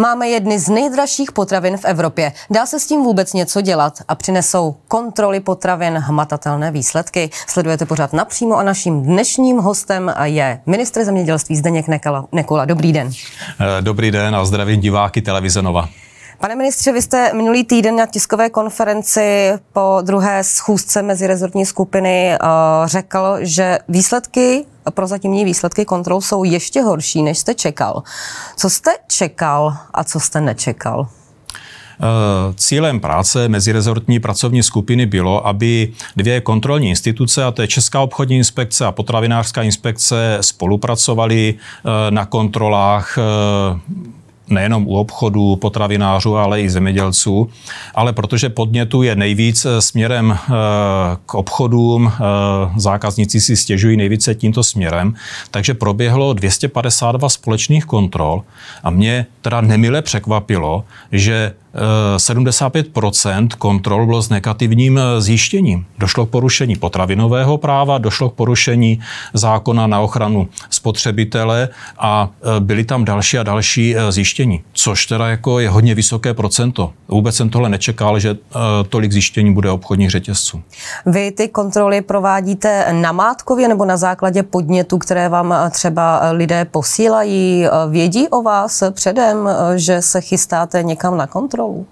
Máme jedny z nejdražších potravin v Evropě. Dá se s tím vůbec něco dělat a přinesou kontroly potravin hmatatelné výsledky. Sledujete pořád napřímo a naším dnešním hostem je ministr zemědělství Zdeněk Nekula. Dobrý den. Eh, dobrý den a zdravím diváky televize Nova. Pane ministře, vy jste minulý týden na tiskové konferenci po druhé schůzce rezortní skupiny uh, řekl, že výsledky, prozatímní výsledky kontrol jsou ještě horší, než jste čekal. Co jste čekal a co jste nečekal? Eh, cílem práce mezirezortní pracovní skupiny bylo, aby dvě kontrolní instituce, a to je Česká obchodní inspekce a potravinářská inspekce, spolupracovaly eh, na kontrolách nejenom u obchodů, potravinářů, ale i zemědělců, ale protože podnětu je nejvíc eh, směrem eh, k obchodům, eh, zákazníci si stěžují nejvíce tímto směrem, takže proběhlo 252 společných kontrol a mě teda nemile překvapilo, že 75% kontrol bylo s negativním eh, zjištěním. Došlo k porušení potravinového práva, došlo k porušení zákona na ochranu spotřebitele a eh, byly tam další a další eh, zjištění, což teda jako je hodně vysoké procento. Vůbec jsem tohle nečekal, že tolik zjištění bude obchodních řetězců. Vy ty kontroly provádíte namátkově nebo na základě podnětů, které vám třeba lidé posílají? Vědí o vás předem, že se chystáte někam na kontrolu? Kontrolu?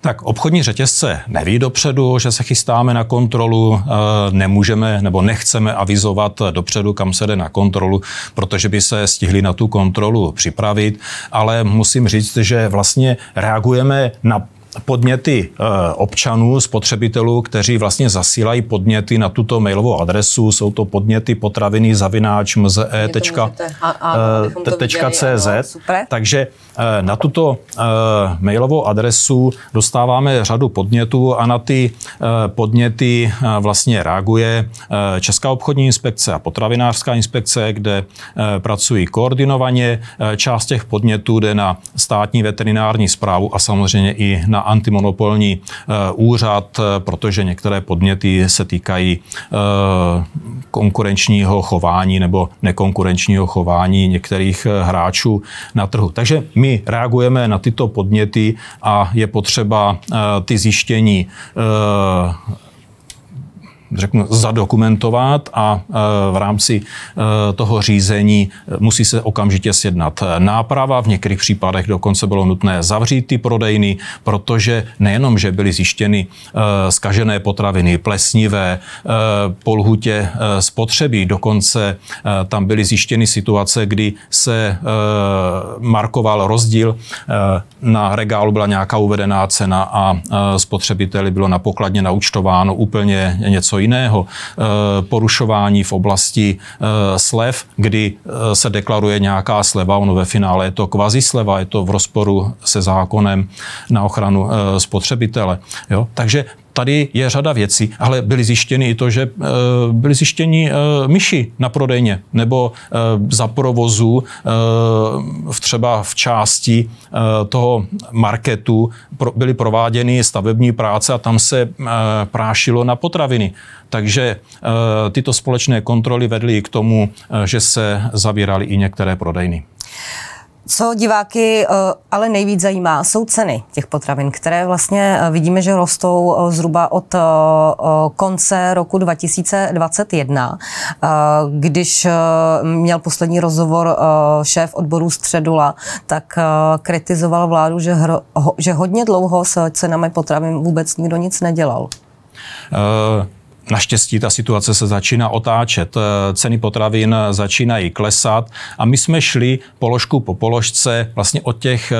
Tak obchodní řetězce neví dopředu, že se chystáme na kontrolu, eh, nemůžeme nebo nechceme avizovat dopředu, kam se jde na kontrolu, protože by se stihli na tu kontrolu připravit, ale musím říct, že vlastně reagujeme na podněty eh, občanů, spotřebitelů, kteří vlastně zasílají podněty na tuto mailovou adresu. Jsou to podněty potraviny zavináč mze.cz. Takže eh, na tuto eh, mailovou adresu dostáváme řadu podnětů a na ty podněty vlastně reaguje Česká obchodní inspekce a potravinářská inspekce, kde pracují koordinovaně. Část těch podnětů jde na státní veterinární zprávu a samozřejmě i na antimonopolní eh, úřad, eh, protože některé podněty se týkají eh, konkurenčního chování nebo nekonkurenčního chování některých hráčů na trhu. Takže my reagujeme na tyto podněty a je potřeba ty zjištění řeknu, zadokumentovat a e, v rámci e, toho řízení e, musí se okamžitě sjednat náprava. V některých případech dokonce bylo nutné zavřít ty prodejny, protože nejenom, že byly zjištěny skažené potraviny, plesnivé, polhutě spotřeby, dokonce tam byly zjištěny situace, kdy se markoval rozdíl, na regálu byla nějaká uvedená cena a spotřebiteli bylo na pokladně naučtováno úplně něco něco jiného. Eh, porušování v oblasti eh, slev, kdy eh, se deklaruje nějaká sleva, ono ve finále je to kvazi sleva, je to v rozporu se zákonem na ochranu spotřebitele. Jo? Takže tady je řada věcí, ale byly zjištěny i to, že byly zjištěni myši na prodejně nebo za provozu v třeba v části toho marketu byly prováděny stavební práce a tam se prášilo na potraviny. Takže tyto společné kontroly vedly k tomu, že se zavíraly i některé prodejny. Co diváky eh, ale nejvíc zajímá, jsou ceny těch potravin, které vlastně eh, vidíme, že rostou eh, zhruba od konce roku 2021. Když měl poslední rozhovor šéf odboru Středula, tak kritizoval vládu, že, hro, že hodně dlouho s cenami potravin vůbec nikdo nic nedělal. Uh... Naštěstí ta situace se začíná otáčet, eh, ceny potravin začínají klesat a my jsme šli položku po položce vlastně od těch eh,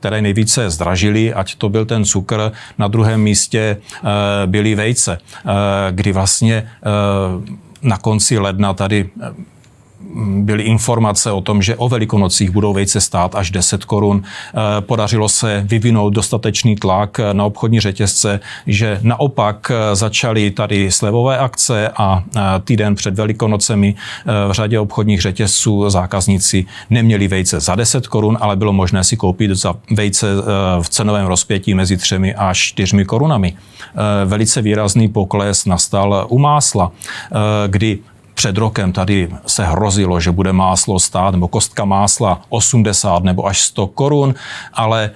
které nejvíce zdražily, ať to byl ten cukr, na druhém místě eh, byly vejce, kdy vlastně na konci ledna tady byly informace o tom, že o velikonocích budou vejce stát až 10 korun. Eh, podařilo se vyvinout dostatečný tlak na obchodní řetězce, že naopak eh, začaly tady slevové akce a eh, týden před velikonocemi v řadě obchodních řetězců zákazníci neměli vejce za 10 korun, ale bylo možné si koupit za vejce v cenovém rozpětí mezi 3 až 4 korunami. Velice výrazný pokles nastal u másla, kdy Před rokem tady se hrozilo, že bude máslo stát, nebo kostka másla 80 nebo až 100 korun, ale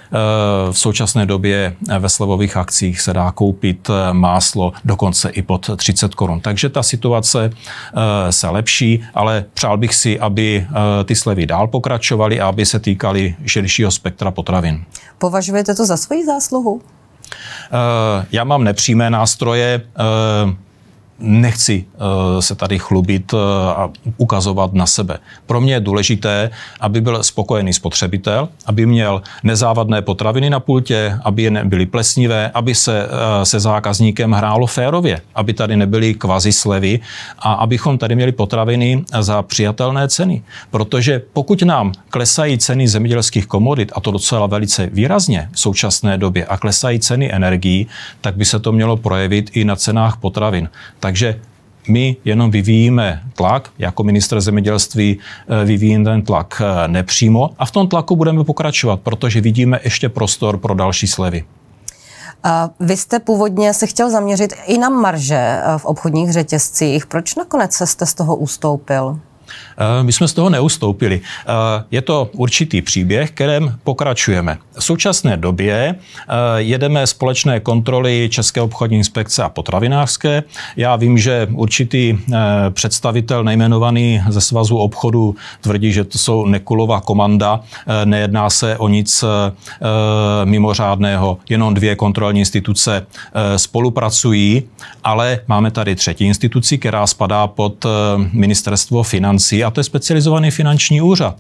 v současné době ve slevových akcích se dá koupit máslo dokonce i pod 30 korun. Takže ta situace se lepší, ale přál bych si, aby ty slevy dál pokračovaly a aby se týkaly širšího spektra potravin. Považujete to za svoji zásluhu? Já mám nepřímé nástroje nechci uh, se tady chlubit uh, a ukazovat na sebe. Pro mě je důležité, aby byl spokojený spotřebitel, aby měl nezávadné potraviny na pultě, aby je nebyly plesnivé, aby se uh, se zákazníkem hrálo férově, aby tady nebyly kvazi slevy a abychom tady měli potraviny za přijatelné ceny. Protože pokud nám klesají ceny zemědělských komodit, a to docela velice výrazně v současné době, a klesají ceny energií, tak by se to mělo projevit i na cenách potravin. Tak takže my jenom vyvíjíme tlak, jako minister zemědělství eh, vyvíjím ten tlak eh, nepřímo a v tom tlaku budeme pokračovat, protože vidíme ještě prostor pro další slevy. Vy jste původně se chtěl zaměřit i na marže eh, v obchodních řetězcích. Proč nakonec jste z toho ustoupil? Eh, my jsme z toho neustoupili. Eh, je to určitý příběh, kterém pokračujeme. V současné době eh, jedeme společné kontroly České obchodní inspekce a potravinářské. Já vím, že určitý představitel nejmenovaný ze svazu obchodu tvrdí, že to jsou Nekulová komanda. Nejedná se o nic mimořádného, jenom dvě kontrolní instituce spolupracují, ale máme tady třetí instituci, která spadá pod ministerstvo financí a to je specializovaný finanční úřad.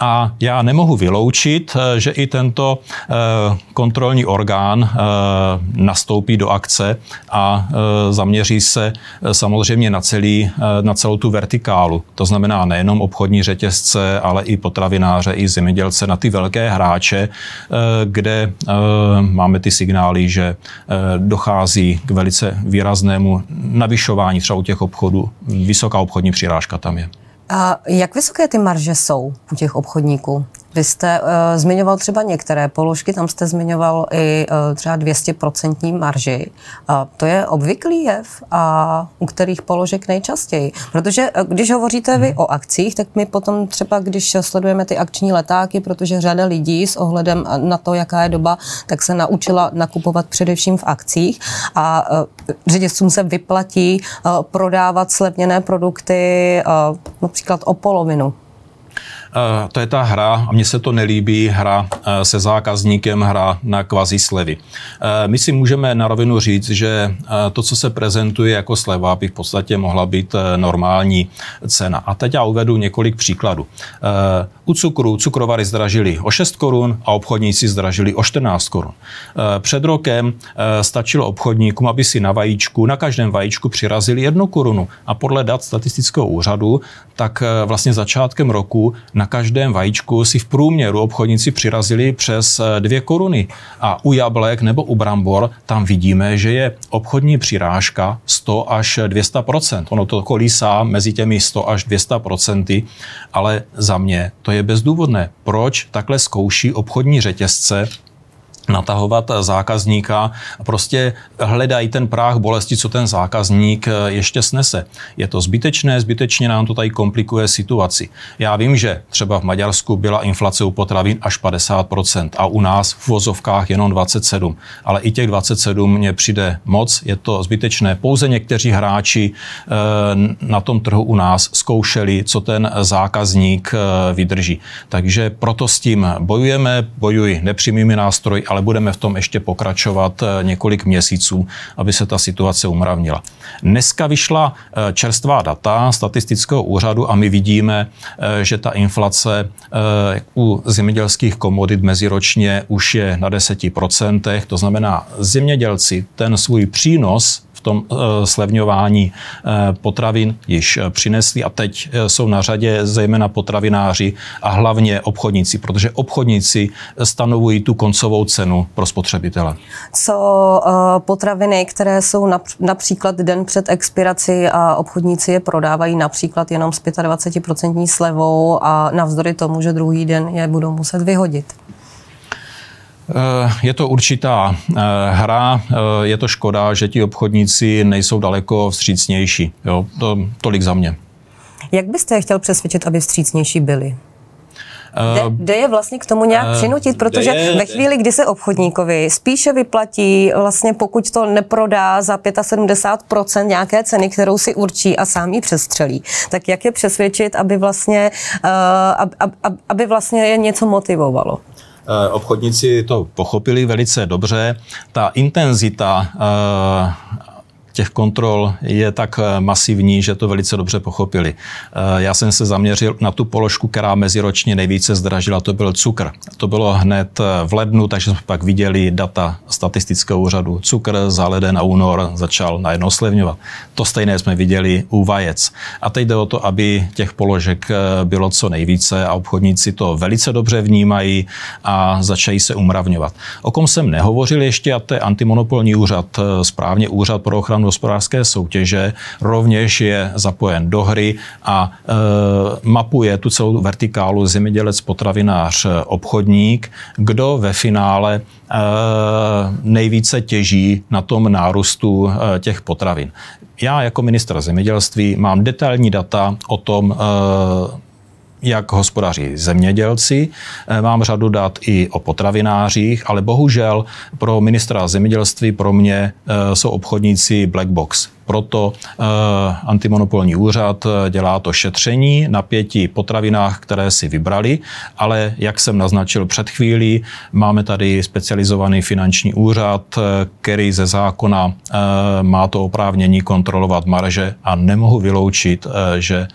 A já nemohu vyloučit, eh, že i tento eh, kontrolní orgán eh, nastoupí do akce a zaměří se samozřejmě na, celý, na celou tu vertikálu. To znamená nejenom obchodní řetězce, ale i potravináře, i zemědělce, na ty velké hráče, kde máme ty signály, že dochází k velice výraznému navyšování třeba u těch obchodů. Vysoká obchodní přirážka tam je. A jak vysoké ty marže jsou u těch obchodníků? Vy jste uh, zmiňoval třeba některé položky, tam jste zmiňoval i uh, třeba 200% marži. Uh, to je obvyklý jev a u kterých položek nejčastěji? Protože uh, když hovoříte vy o akcích, tak my potom třeba, když sledujeme ty akční letáky, protože řada lidí s ohledem na to, jaká je doba, tak se naučila nakupovat především v akcích a uh, řetězcům se vyplatí uh, prodávat slevněné produkty uh, například o polovinu to je ta hra, a mně se to nelíbí, hra eh, se zákazníkem, hra na kvazi slevy. Eh, my si můžeme na rovinu říct, že to, co se prezentuje jako sleva, by v podstatě mohla být normální cena. A teď já uvedu několik příkladů. U cukru cukrovary zdražily o 6 korun a obchodníci zdražili o 14 korun. Před rokem stačilo obchodníkům, aby si na vajíčku, na každém vajíčku přirazili jednu korunu. A podle dat statistického úřadu, tak vlastně začátkem roku na každém vajíčku si v průměru obchodníci přirazili přes 2 eh, koruny. A u jablek nebo u brambor tam vidíme, že je obchodní přirážka 100 až 200% Ono to kolísá mezi těmi 100 až 200% ale za mě to je bezdůvodné. Proč takhle zkouší obchodní řetězce natahovat zákazníka. Prostě hledají ten práh bolesti, co ten zákazník eh, ještě snese. Je to zbytečné, zbytečně nám to tady komplikuje situaci. Já vím, že třeba v Maďarsku byla inflace u potravin až 50% a u nás v vozovkách jenom 27. Ale i těch 27 mně přijde moc, je to zbytečné. Pouze někteří hráči eh, na tom trhu u nás zkoušeli, co ten zákazník eh, vydrží. Takže proto s tím bojujeme, bojuji nepřímými nástroji, ale budeme v tom ještě pokračovat eh, několik měsíců, aby se ta situace umravnila. Dneska vyšla eh, čerstvá data statistického úřadu a my vidíme, eh, že ta inflace u zemědělských komodit meziročně už je na 10%. To znamená, zemědělci ten svůj přínos tom eh, slevňování eh, potravin již eh, přinesli a teď jsou na řadě zejména potravináři a hlavně obchodníci, protože obchodníci stanovují tu koncovou cenu pro spotřebitele. Co potraviny, které jsou například den před expirací a obchodníci je prodávají například jenom s 25% slevou a navzdory tomu, že druhý den je budou muset vyhodit? Je to určitá hra, je to škoda, že ti obchodníci nejsou daleko vstřícnější. Jo, to, tolik za mě. Jak byste je chtěl přesvědčit, aby vstřícnější byli? Jde, eh, jde je vlastně k tomu nějak přinutit, protože je, ve chvíli, kdy se obchodníkovi spíše vyplatí, vlastně pokud to neprodá za 75% nějaké ceny, kterou si určí a sám ji přestřelí, tak jak je přesvědčit, aby vlastně, aby, aby vlastně je něco motivovalo? Obchodníci to pochopili velice dobře. Ta intenzita těch kontrol je tak eh, masivní, že to velice dobře pochopili. Eh, já jsem se zaměřil na tu položku, která meziročně nejvíce zdražila, to byl cukr. To bylo hned eh, v lednu, takže jsme pak viděli data statistického úřadu. Cukr za leden a únor začal najednou slevňovat. To stejné jsme viděli u vajec. A teď jde o to, aby těch položek bylo co nejvíce a obchodníci to velice dobře vnímají a začají se umravňovat. O kom jsem nehovořil ještě, a to je antimonopolní úřad, správně úřad pro ochranu hospodářské soutěže rovněž je zapojen do hry a e, mapuje tu celou vertikálu zemědělec, potravinář, obchodník, kdo ve finále e, nejvíce těží na tom nárůstu e, těch potravin. Já jako ministr zemědělství mám detailní data o tom, e, jak hospodaří zemědělci. Eh, mám řadu dat i o potravinářích, ale bohužel pro ministra zemědělství pro mě eh, jsou obchodníci black box. Proto eh, antimonopolní úřad dělá to šetření na pěti potravinách, které si vybrali, ale jak jsem naznačil před chvílí, máme tady specializovaný finanční úřad, který ze zákona má to oprávnění kontrolovat marže a nemohu vyloučit, že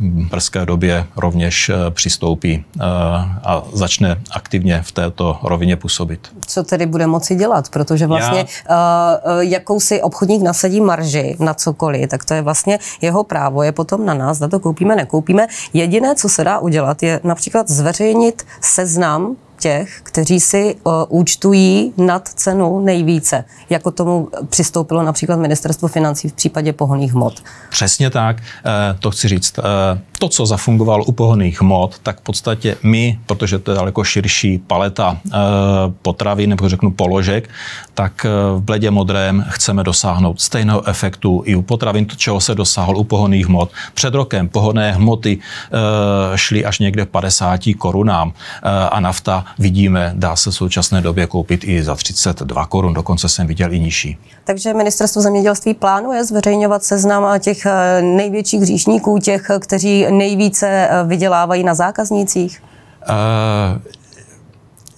brzké době rovněž eh, přistoupí eh, a začne aktivně v této rovině působit. Co tedy bude moci dělat? Protože vlastně Já... uh, jakousi obchodník nasadí marži na cokoliv, tak to je vlastně jeho právo, je potom na nás, na to koupíme, nekoupíme. Jediné, co se dá udělat, je například zveřejnit seznam těch, kteří si uh, účtují nad cenu nejvíce, jako tomu přistoupilo například ministerstvo financí v případě pohoných hmot. Přesně tak, uh, to chci říct. Uh, to, co zafungovalo u pohoných hmot, tak v podstatě my, protože to je daleko širší paleta potravy, nebo řeknu položek, tak v bledě modrém chceme dosáhnout stejného efektu i u potravin, to, čeho se dosáhlo u pohoných hmot. Před rokem pohonné hmoty šly až někde 50 korunám a nafta vidíme, dá se v současné době koupit i za 32 korun, dokonce jsem viděl i nižší. Takže ministerstvo zemědělství plánuje zveřejňovat seznam těch eh, největších hříšníků, těch, kteří nejvíce eh, vydělávají na zákaznících? Uh...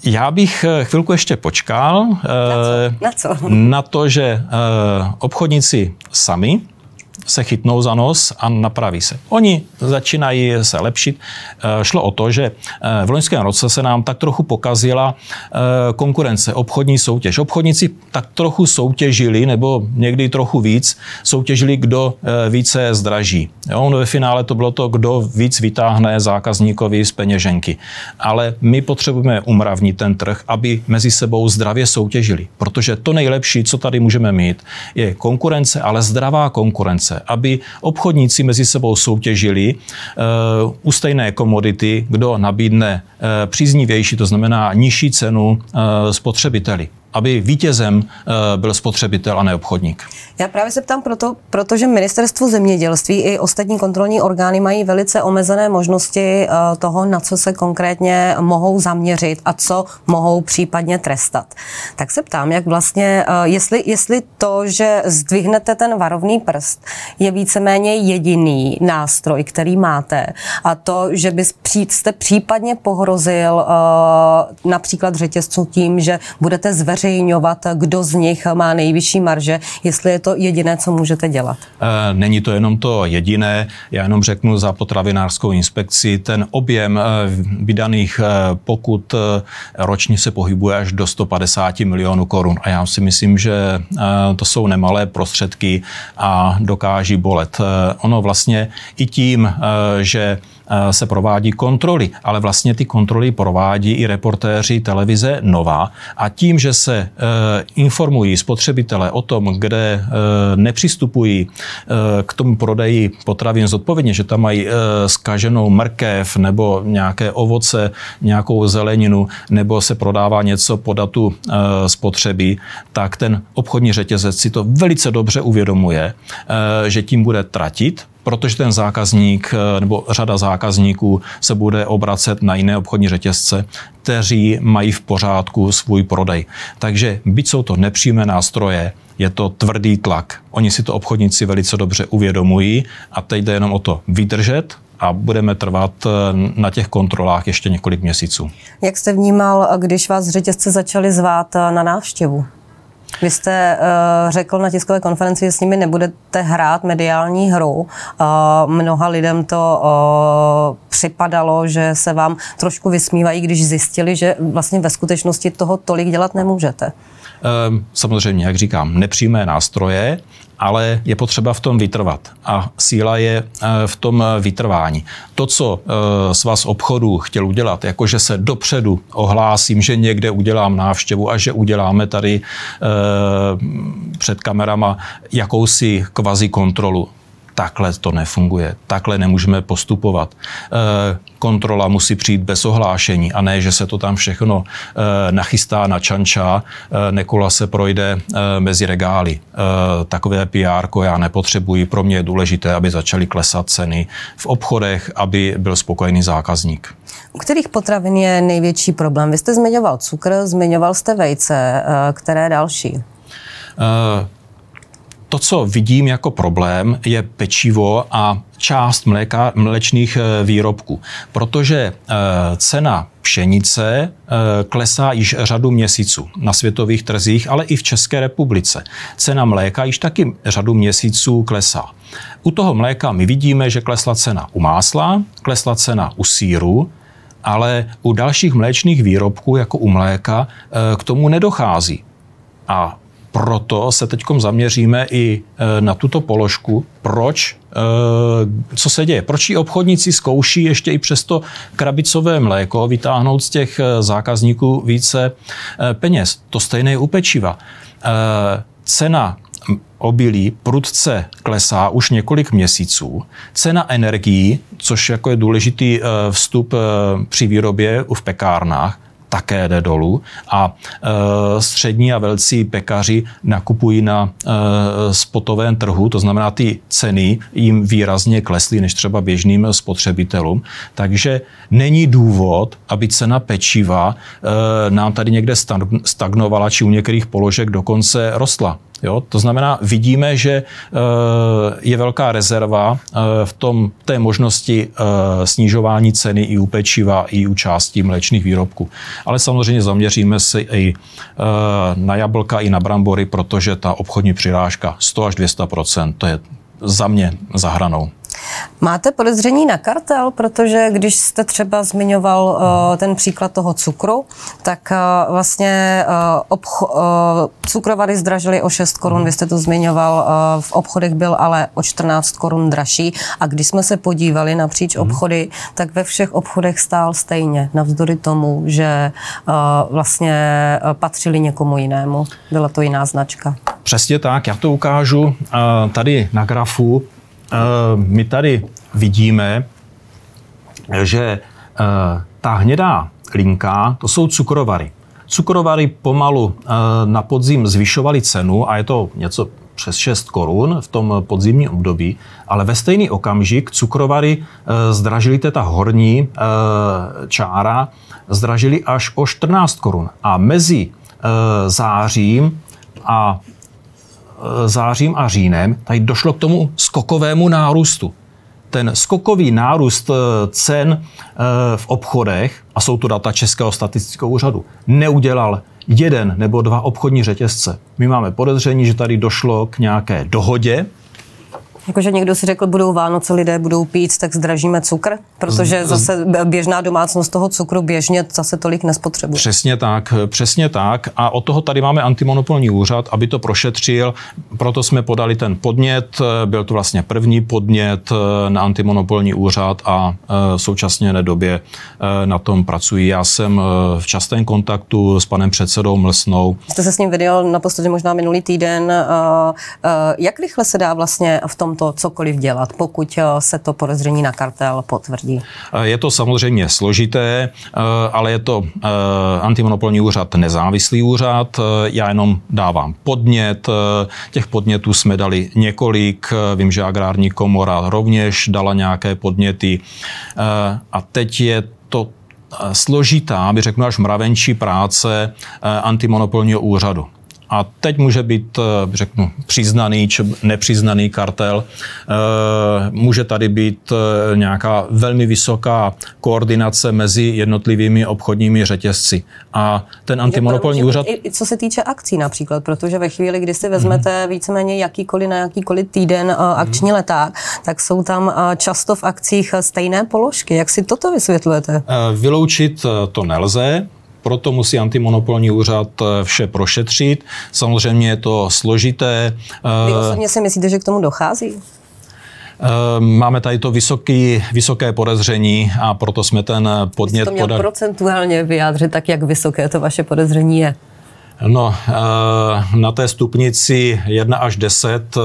Já bych chvilku ještě počkal na, co? na, co? na to, že obchodníci sami se chytnou za nos a napraví se. Oni začínají se lepšit. Eh, šlo o to, že eh, v loňském roce se nám tak trochu pokazila eh, konkurence, obchodní soutěž. Obchodníci tak trochu soutěžili, nebo někdy trochu víc, soutěžili, kdo více zdraží. Jo, ve finále to bylo to, kdo víc vytáhne zákazníkovi z peněženky. Ale my potřebujeme umravnit ten trh, aby mezi sebou zdravě soutěžili. Protože to nejlepší, co tady můžeme mít, je konkurence, ale zdravá konkurence aby obchodníci mezi sebou soutěžili uh, u stejné komodity, kdo nabídne uh, příznivější, to znamená nižší cenu uh, spotřebiteli aby vítězem byl spotřebitel a ne obchodník. Já právě se ptám proto, protože ministerstvo zemědělství i ostatní kontrolní orgány mají velice omezené možnosti toho, na co se konkrétně mohou zaměřit a co mohou případně trestat. Tak se ptám, jak vlastně, jestli, jestli to, že zdvihnete ten varovný prst, je víceméně jediný nástroj, který máte. A to, že byste případně pohrozil například řetězců tím, že budete zveřejňovat, kdo z nich má nejvyšší marže, jestli je to jediné, co můžete dělat. Eh, není to jenom to jediné. Já jenom řeknu za potravinářskou inspekci, ten objem eh, vydaných pokud ročně se pohybuje až do 150 milionů korun. A já si myslím, že to jsou nemalé prostředky a dokáží bolet. Eh, ono vlastně i tím, eh, že se provádí kontroly, ale vlastně ty kontroly provádí i reportéři televize Nova a tím, že se informují spotřebitele o tom, kde nepřistupují k tomu prodeji potravin zodpovědně, že tam mají skaženou mrkev nebo nějaké ovoce, nějakou zeleninu, nebo se prodává něco po datu spotřeby, tak ten obchodní řetězec si to velice dobře uvědomuje, že tím bude tratit, protože ten zákazník eh, nebo řada zákazníků se bude obracet na jiné obchodní řetězce, kteří mají v pořádku svůj prodej. Takže byť jsou to nepřímé nástroje, je to tvrdý tlak. Oni si to obchodníci velice dobře uvědomují a teď jde jenom o to vydržet, a budeme trvat eh, na těch kontrolách ještě několik měsíců. Jak jste vnímal, když vás řetězce začaly zvát eh, na návštěvu? Vy jste uh, řekl na tiskové konferenci, že s nimi nebudete hrát mediální hru. Uh, mnoha lidem to uh, připadalo, že se vám trošku vysmívají, když zjistili, že vlastně ve skutečnosti toho tolik dělat nemůžete. Samozřejmě, jak říkám, nepřímé nástroje, ale je potřeba v tom vytrvat. A síla je eh, v tom vytrvání. To, co eh, svaz obchodu chtěl udělat, jakože se dopředu ohlásím, že někde udělám návštěvu a že uděláme tady eh, před kamerama jakousi kvazi kontrolu takhle to nefunguje, takhle nemůžeme postupovat. Eh, kontrola musí přijít bez ohlášení a ne, že se to tam všechno eh, nachystá na čanča, eh, Nekula se projde mezi regály. Takové PR já nepotřebuji, pro mě je důležité, aby začaly klesat ceny v obchodech, aby byl spokojený zákazník. U kterých potravin je největší problém? Vy jste zmiňoval cukr, zmiňoval jste vejce, které další? To, co vidím jako problém, je pečivo a část mléka, mlečných eh, výrobků, protože eh, cena pšenice eh, klesá již řadu měsíců na světových trzích, ale i v České republice. Cena mléka již taky řadu měsíců klesá. U toho mléka my vidíme, že klesla cena u másla, klesla cena u síru, ale u dalších mléčných výrobků, jako u mléka, k tomu nedochází. A proto se teď zaměříme i e, na tuto položku. Proč? E, co se děje? Proč obchodníci zkouší ještě i přesto krabicové mléko vytáhnout z těch e, zákazníků více peněz? To stejné je u pečiva. Cena obilí prudce klesá už několik měsíců. Cena energií, což jako je důležitý vstup při výrobě v pekárnách, také jde dolů a e, střední a velcí pekaři nakupují na e, spotovém trhu, to znamená ty ceny jim výrazně klesly než třeba běžným spotřebitelům, takže není důvod, aby cena pečiva e, nám tady někde stagnovala či u některých položek dokonce rostla. Jo? To znamená, vidíme, že eh, je velká rezerva eh, v tom, té možnosti eh, snižování ceny i u pečiva, i u částí mléčných výrobků. Ale samozřejmě zaměříme se i na jablka, i na brambory, protože ta obchodní přirážka 100 až 200% to je za mě za hranou. Máte podezření na kartel, protože když jste třeba zmiňoval uh, ten příklad toho cukru, tak uh, vlastně uh, obch- uh, cukrovary zdražily o 6 korun, vy jste to zmiňoval, uh, v obchodech byl ale o 14 korun dražší a když jsme se podívali napříč mm. obchody, tak ve všech obchodech stál stejně, navzdory tomu, že uh, vlastně patřili někomu jinému. Byla to jiná značka. Přesně tak, já to ukážu uh, tady na grafu. Eh, my tady vidíme, že eh, ta hnědá linka, to jsou cukrovary. Cukrovary pomalu eh, na podzim zvyšovaly cenu a je to něco přes 6 korun v tom podzimním období, ale ve stejný okamžik cukrovary zdražily ta horní čára, zdražily až o 14 korun. A mezi zářím a zářím a říjnem, tady došlo k tomu skokovému nárůstu. Ten skokový nárůst eh, cen eh, v obchodech, a jsou to data Českého statistického úřadu, neudělal jeden nebo dva obchodní řetězce. My máme podezření, že tady došlo k nějaké dohodě Jakože někdo si řekl, budou Vánoce, lidé budou pít, tak zdražíme cukr, protože zase běžná domácnost toho cukru běžně zase tolik nespotřebuje. Přesně tak, přesně tak. A od toho tady máme antimonopolní úřad, aby to prošetřil. Proto jsme podali ten podnět. Byl to vlastně první podnět na antimonopolní úřad a v současné době na tom pracuji. Já jsem v častém kontaktu s panem předsedou Mlsnou. Jste se s ním viděl naposledy možná minulý týden. Jak rychle se dá vlastně v tom tomto cokoliv dělat, pokud eh, se to podezření na kartel potvrdí? Eh, je to samozřejmě složité, eh, ale je to antimonopolní úřad nezávislý úřad. Já jenom dávám podnět. Těch podnětů jsme dali několik. Vím, že agrární komora rovněž dala nějaké podněty. A teď je to složitá, by řeknu až mravenčí práce antimonopolního úřadu. A teď může být, eh, řeknu, přiznaný či nepřiznaný kartel. Eh, může tady být eh, nějaká velmi vysoká koordinace mezi jednotlivými obchodními řetězci. A ten antimonopolní úřad... I co se týče akcí například, protože ve chvíli, kdy si vezmete hmm. víceméně jakýkoliv na jakýkoliv týden akční hmm. leták, tak jsou tam často v akcích stejné položky. Jak si toto vysvětlujete? Vyloučit to nelze proto musí antimonopolní úřad eh, vše prošetřit. Samozřejmě je to složité. Vy eh, osobně si myslíte, že k tomu dochází? Eh, máme tady to vysoký, vysoké podezření a proto jsme ten podnět... Jste to měl poda... procentuálně vyjádřit tak, jak vysoké to vaše podezření je? No, na té stupnici 1 až 10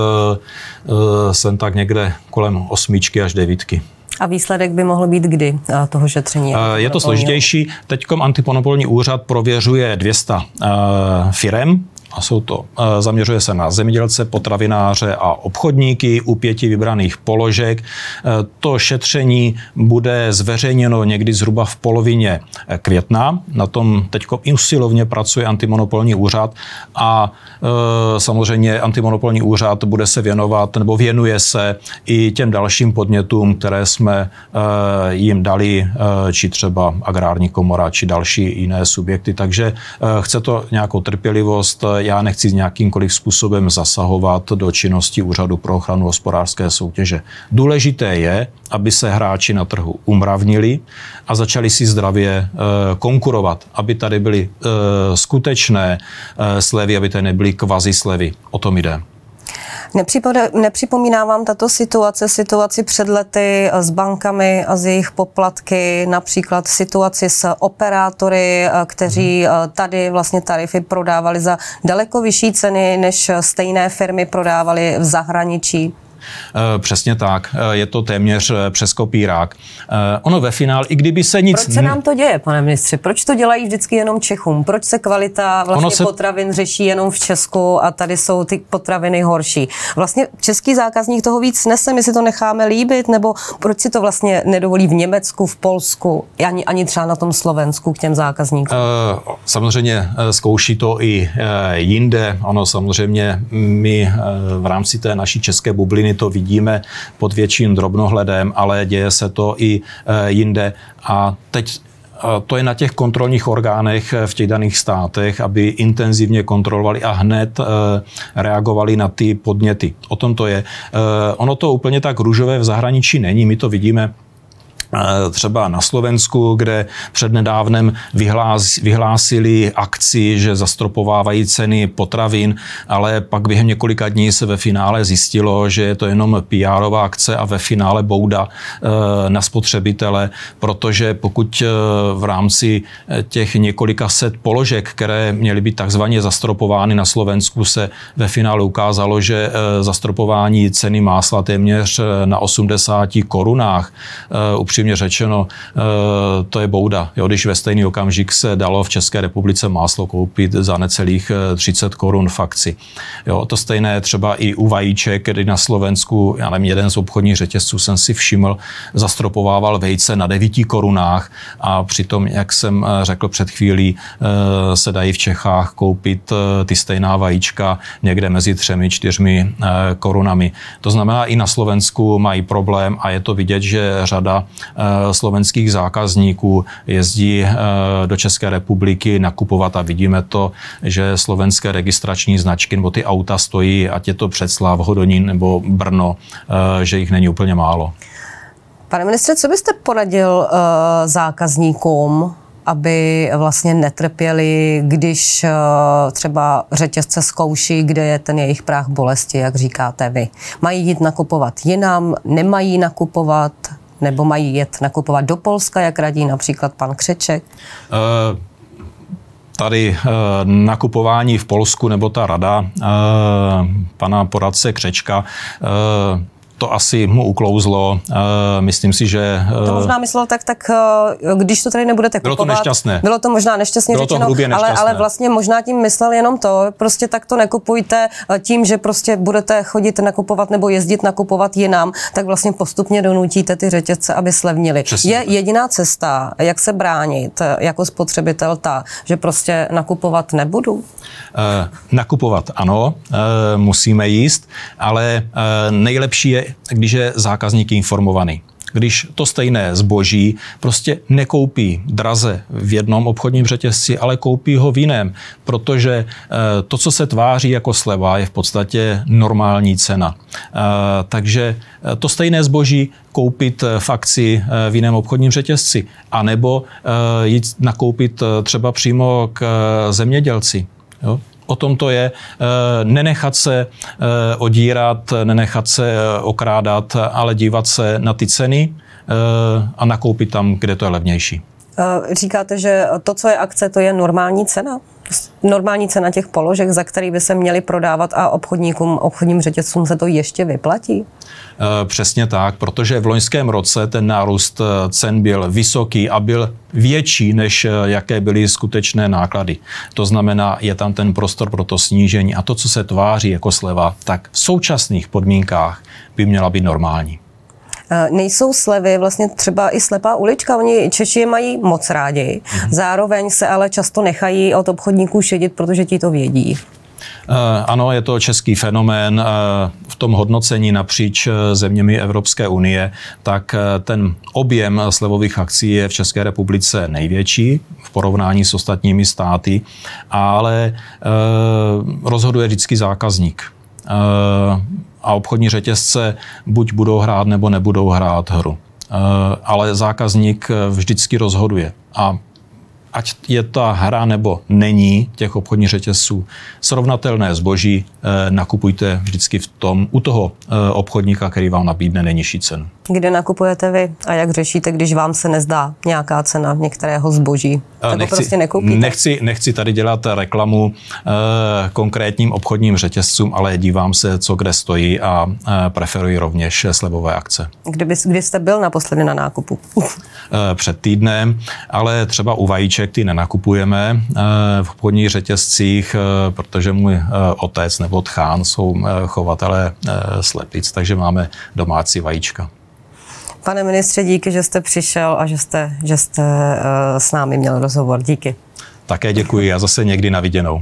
jsem tak někde kolem osmičky až devítky. A výsledek by mohl být kdy eh, toho šetření? Eh, je to složitější. Teďkom antiponopolní úřad prověřuje 200 firem, a jsou to, eh, zaměřuje se na zemědělce, potravináře a obchodníky u pěti vybraných položek. Eh, to šetření bude zveřejněno někdy zhruba v polovině eh, května. Na tom teď usilovně pracuje antimonopolní úřad a samozřejmě antimonopolní úřad bude se věnovat nebo věnuje se i těm dalším podnětům, které jsme jim dali, či třeba agrární komora, či další jiné subjekty. Takže chce to nějakou trpělivost, já nechci nějakýmkoliv způsobem zasahovat do činnosti Úřadu pro ochranu hospodářské soutěže. Důležité je, aby se hráči na trhu umravnili a začali si zdravě e, konkurovat, aby tady byly e, skutečné e, slevy, aby tady nebyly kvazi slevy. O tom jde. Nepřipomíná vám tato situace situaci před lety s bankami a s jejich poplatky, například situaci s operátory, kteří mhm. tady vlastně tarify prodávali za daleko vyšší ceny, než stejné firmy prodávaly v zahraničí? Eh, přesně tak. Eh, je to téměř eh, přes kopírák. Ono ve finále, i kdyby se nic... Proč se nám to děje, pane ministře? Proč to dělají vždycky jenom Čechům? Proč se kvalita vlastně se... potravin řeší jenom v Česku a tady jsou ty potraviny horší? Vlastně český zákazník toho víc nese, my si to necháme líbit, nebo proč si to vlastně nedovolí v Německu, v Polsku, ani, ani třeba na tom Slovensku k těm zákazníkům? Samozřejmě zkouší to i jinde. Ono samozřejmě my v rámci té naší české bubliny to vidíme pod větším drobnohledem, ale děje se to i e, jinde. A teď e, to je na těch kontrolních orgánech v těch daných státech, aby intenzivně kontrolovali a hned reagovali na ty podněty. O tom to je. Ono to úplně tak růžové v zahraničí není. My to vidíme třeba na Slovensku, kde přednedávnem vyhlás, vyhlásili akci, že zastropovávají ceny potravin, ale pak během několika dní se ve finále zjistilo, že je to jenom pr akce a ve finále bouda e, na spotřebitele, protože pokud e, v rámci těch několika set položek, které měly být takzvaně zastropovány na Slovensku, se ve finále ukázalo, že zastropování ceny másla téměř na 80 korunách, upřímně upřímně řečeno, eh, to je bouda. Jo, když ve stejný okamžik se dalo v České republice máslo koupit za necelých 30 eh, korun v akci. Jo, to stejné třeba i u vajíček, kdy na Slovensku, já nevím, jeden z obchodních řetězců jsem si všiml, zastropovával vejce na 9 korunách a přitom, jak jsem eh, řekl před chvílí, se dají v Čechách koupit ty stejná vajíčka někde mezi třemi, čtyřmi korunami. To znamená, i na Slovensku mají problém a je to vidět, že řada slovenských zákazníků jezdí do České republiky nakupovat a vidíme to, že slovenské registrační značky nebo ty auta stojí, ať je to Předslav, Hodonín nebo Brno, že jich není úplně málo. Pane ministře, co byste poradil zákazníkům, aby vlastně netrpěli, když třeba řetězce zkouší, kde je ten jejich práh bolesti, jak říkáte vy. Mají jít nakupovat jinam, nemají nakupovat, nebo mají jet nakupovat do Polska, jak radí například pan Křeček? Uh tady e, nakupování v Polsku nebo ta rada e, pana poradce Křečka to asi mu uklouzlo. Eh, myslím si, že... To eh, možná myslel tak, tak eh, když to tady nebudete kupovat... Bylo to nešťastné. Bylo to možná nešťastně bylo řečeno, to nešťastné. Ale, ale vlastně možná tím myslel jenom to, prostě tak to nekupujte tím, že prostě budete chodit nakupovat nebo jezdit nakupovat jinam, tak vlastně postupně donutíte ty řetězce, aby slevnili. Přesně. Je jediná cesta, jak se bránit jako spotřebitel ta, že prostě nakupovat nebudu? Nakupovat ano, musíme jíst, ale nejlepší je, když je zákazník informovaný když to stejné zboží prostě nekoupí draze v jednom obchodním řetězci, ale koupí ho v jiném, protože to, co se tváří jako sleva, je v podstatě normální cena. Takže to stejné zboží koupit v akci v jiném obchodním řetězci, anebo jít nakoupit třeba přímo k zemědělci. Jo? O tom to je, eh, nenechat se eh, odírat, nenechat se eh, okrádat, ale dívat se na ty ceny a nakoupit tam, kde to je levnější. Říkáte, že to, co je akce, to je normální cena? Normální cena těch položek, za který by se měly prodávat a obchodníkům, obchodním řetězcům se to ještě vyplatí? Eh, přesně tak, protože v loňském roce ten nárůst eh, cen byl vysoký a byl větší, než eh, jaké byly skutečné náklady. To znamená, je tam ten prostor pro to snížení a to, co se tváří jako sleva, tak v současných podmínkách by měla být normální. Nejsou slevy, vlastně třeba i slepá ulička, oni Češi je mají moc rádi, mm-hmm. zároveň se ale často nechají od obchodníků šedit, protože ti to vědí. Eh, ano, je to český fenomén. Eh, v tom hodnocení napříč eh, zeměmi Evropské unie, tak ten objem slevových akcí je v České republice největší v porovnání s ostatními státy, ale rozhoduje vždycky zákazník a obchodní řetězce buď budou hrát nebo nebudou hrát hru. Ale zákazník vždycky rozhoduje. A ať je ta hra nebo není těch obchodních řetězců srovnatelné zboží, eh, nakupujte vždycky v tom, u toho eh, obchodníka, který vám nabídne nejnižší cenu. Kde nakupujete vy a jak řešíte, když vám se nezdá nějaká cena některého zboží? Tak nechci, prostě nekoupíte? Nechci, nechci tady dělat reklamu eh, konkrétním obchodním řetězcům, ale dívám se, co kde stojí a eh, preferuji rovněž slevové akce. Kdyby, kdy jste byl naposledy na nákupu? eh, před týdnem, ale třeba u vajíček ty nenakupujeme eh, v obchodních řetězcích, eh, protože můj eh, otec nebo tchán jsou chovatelé slepic, takže máme domácí vajíčka. Pane ministře, díky, že jste přišel a že jste, že jste s námi měl rozhovor. Díky. Také děkuji a zase někdy na viděnou.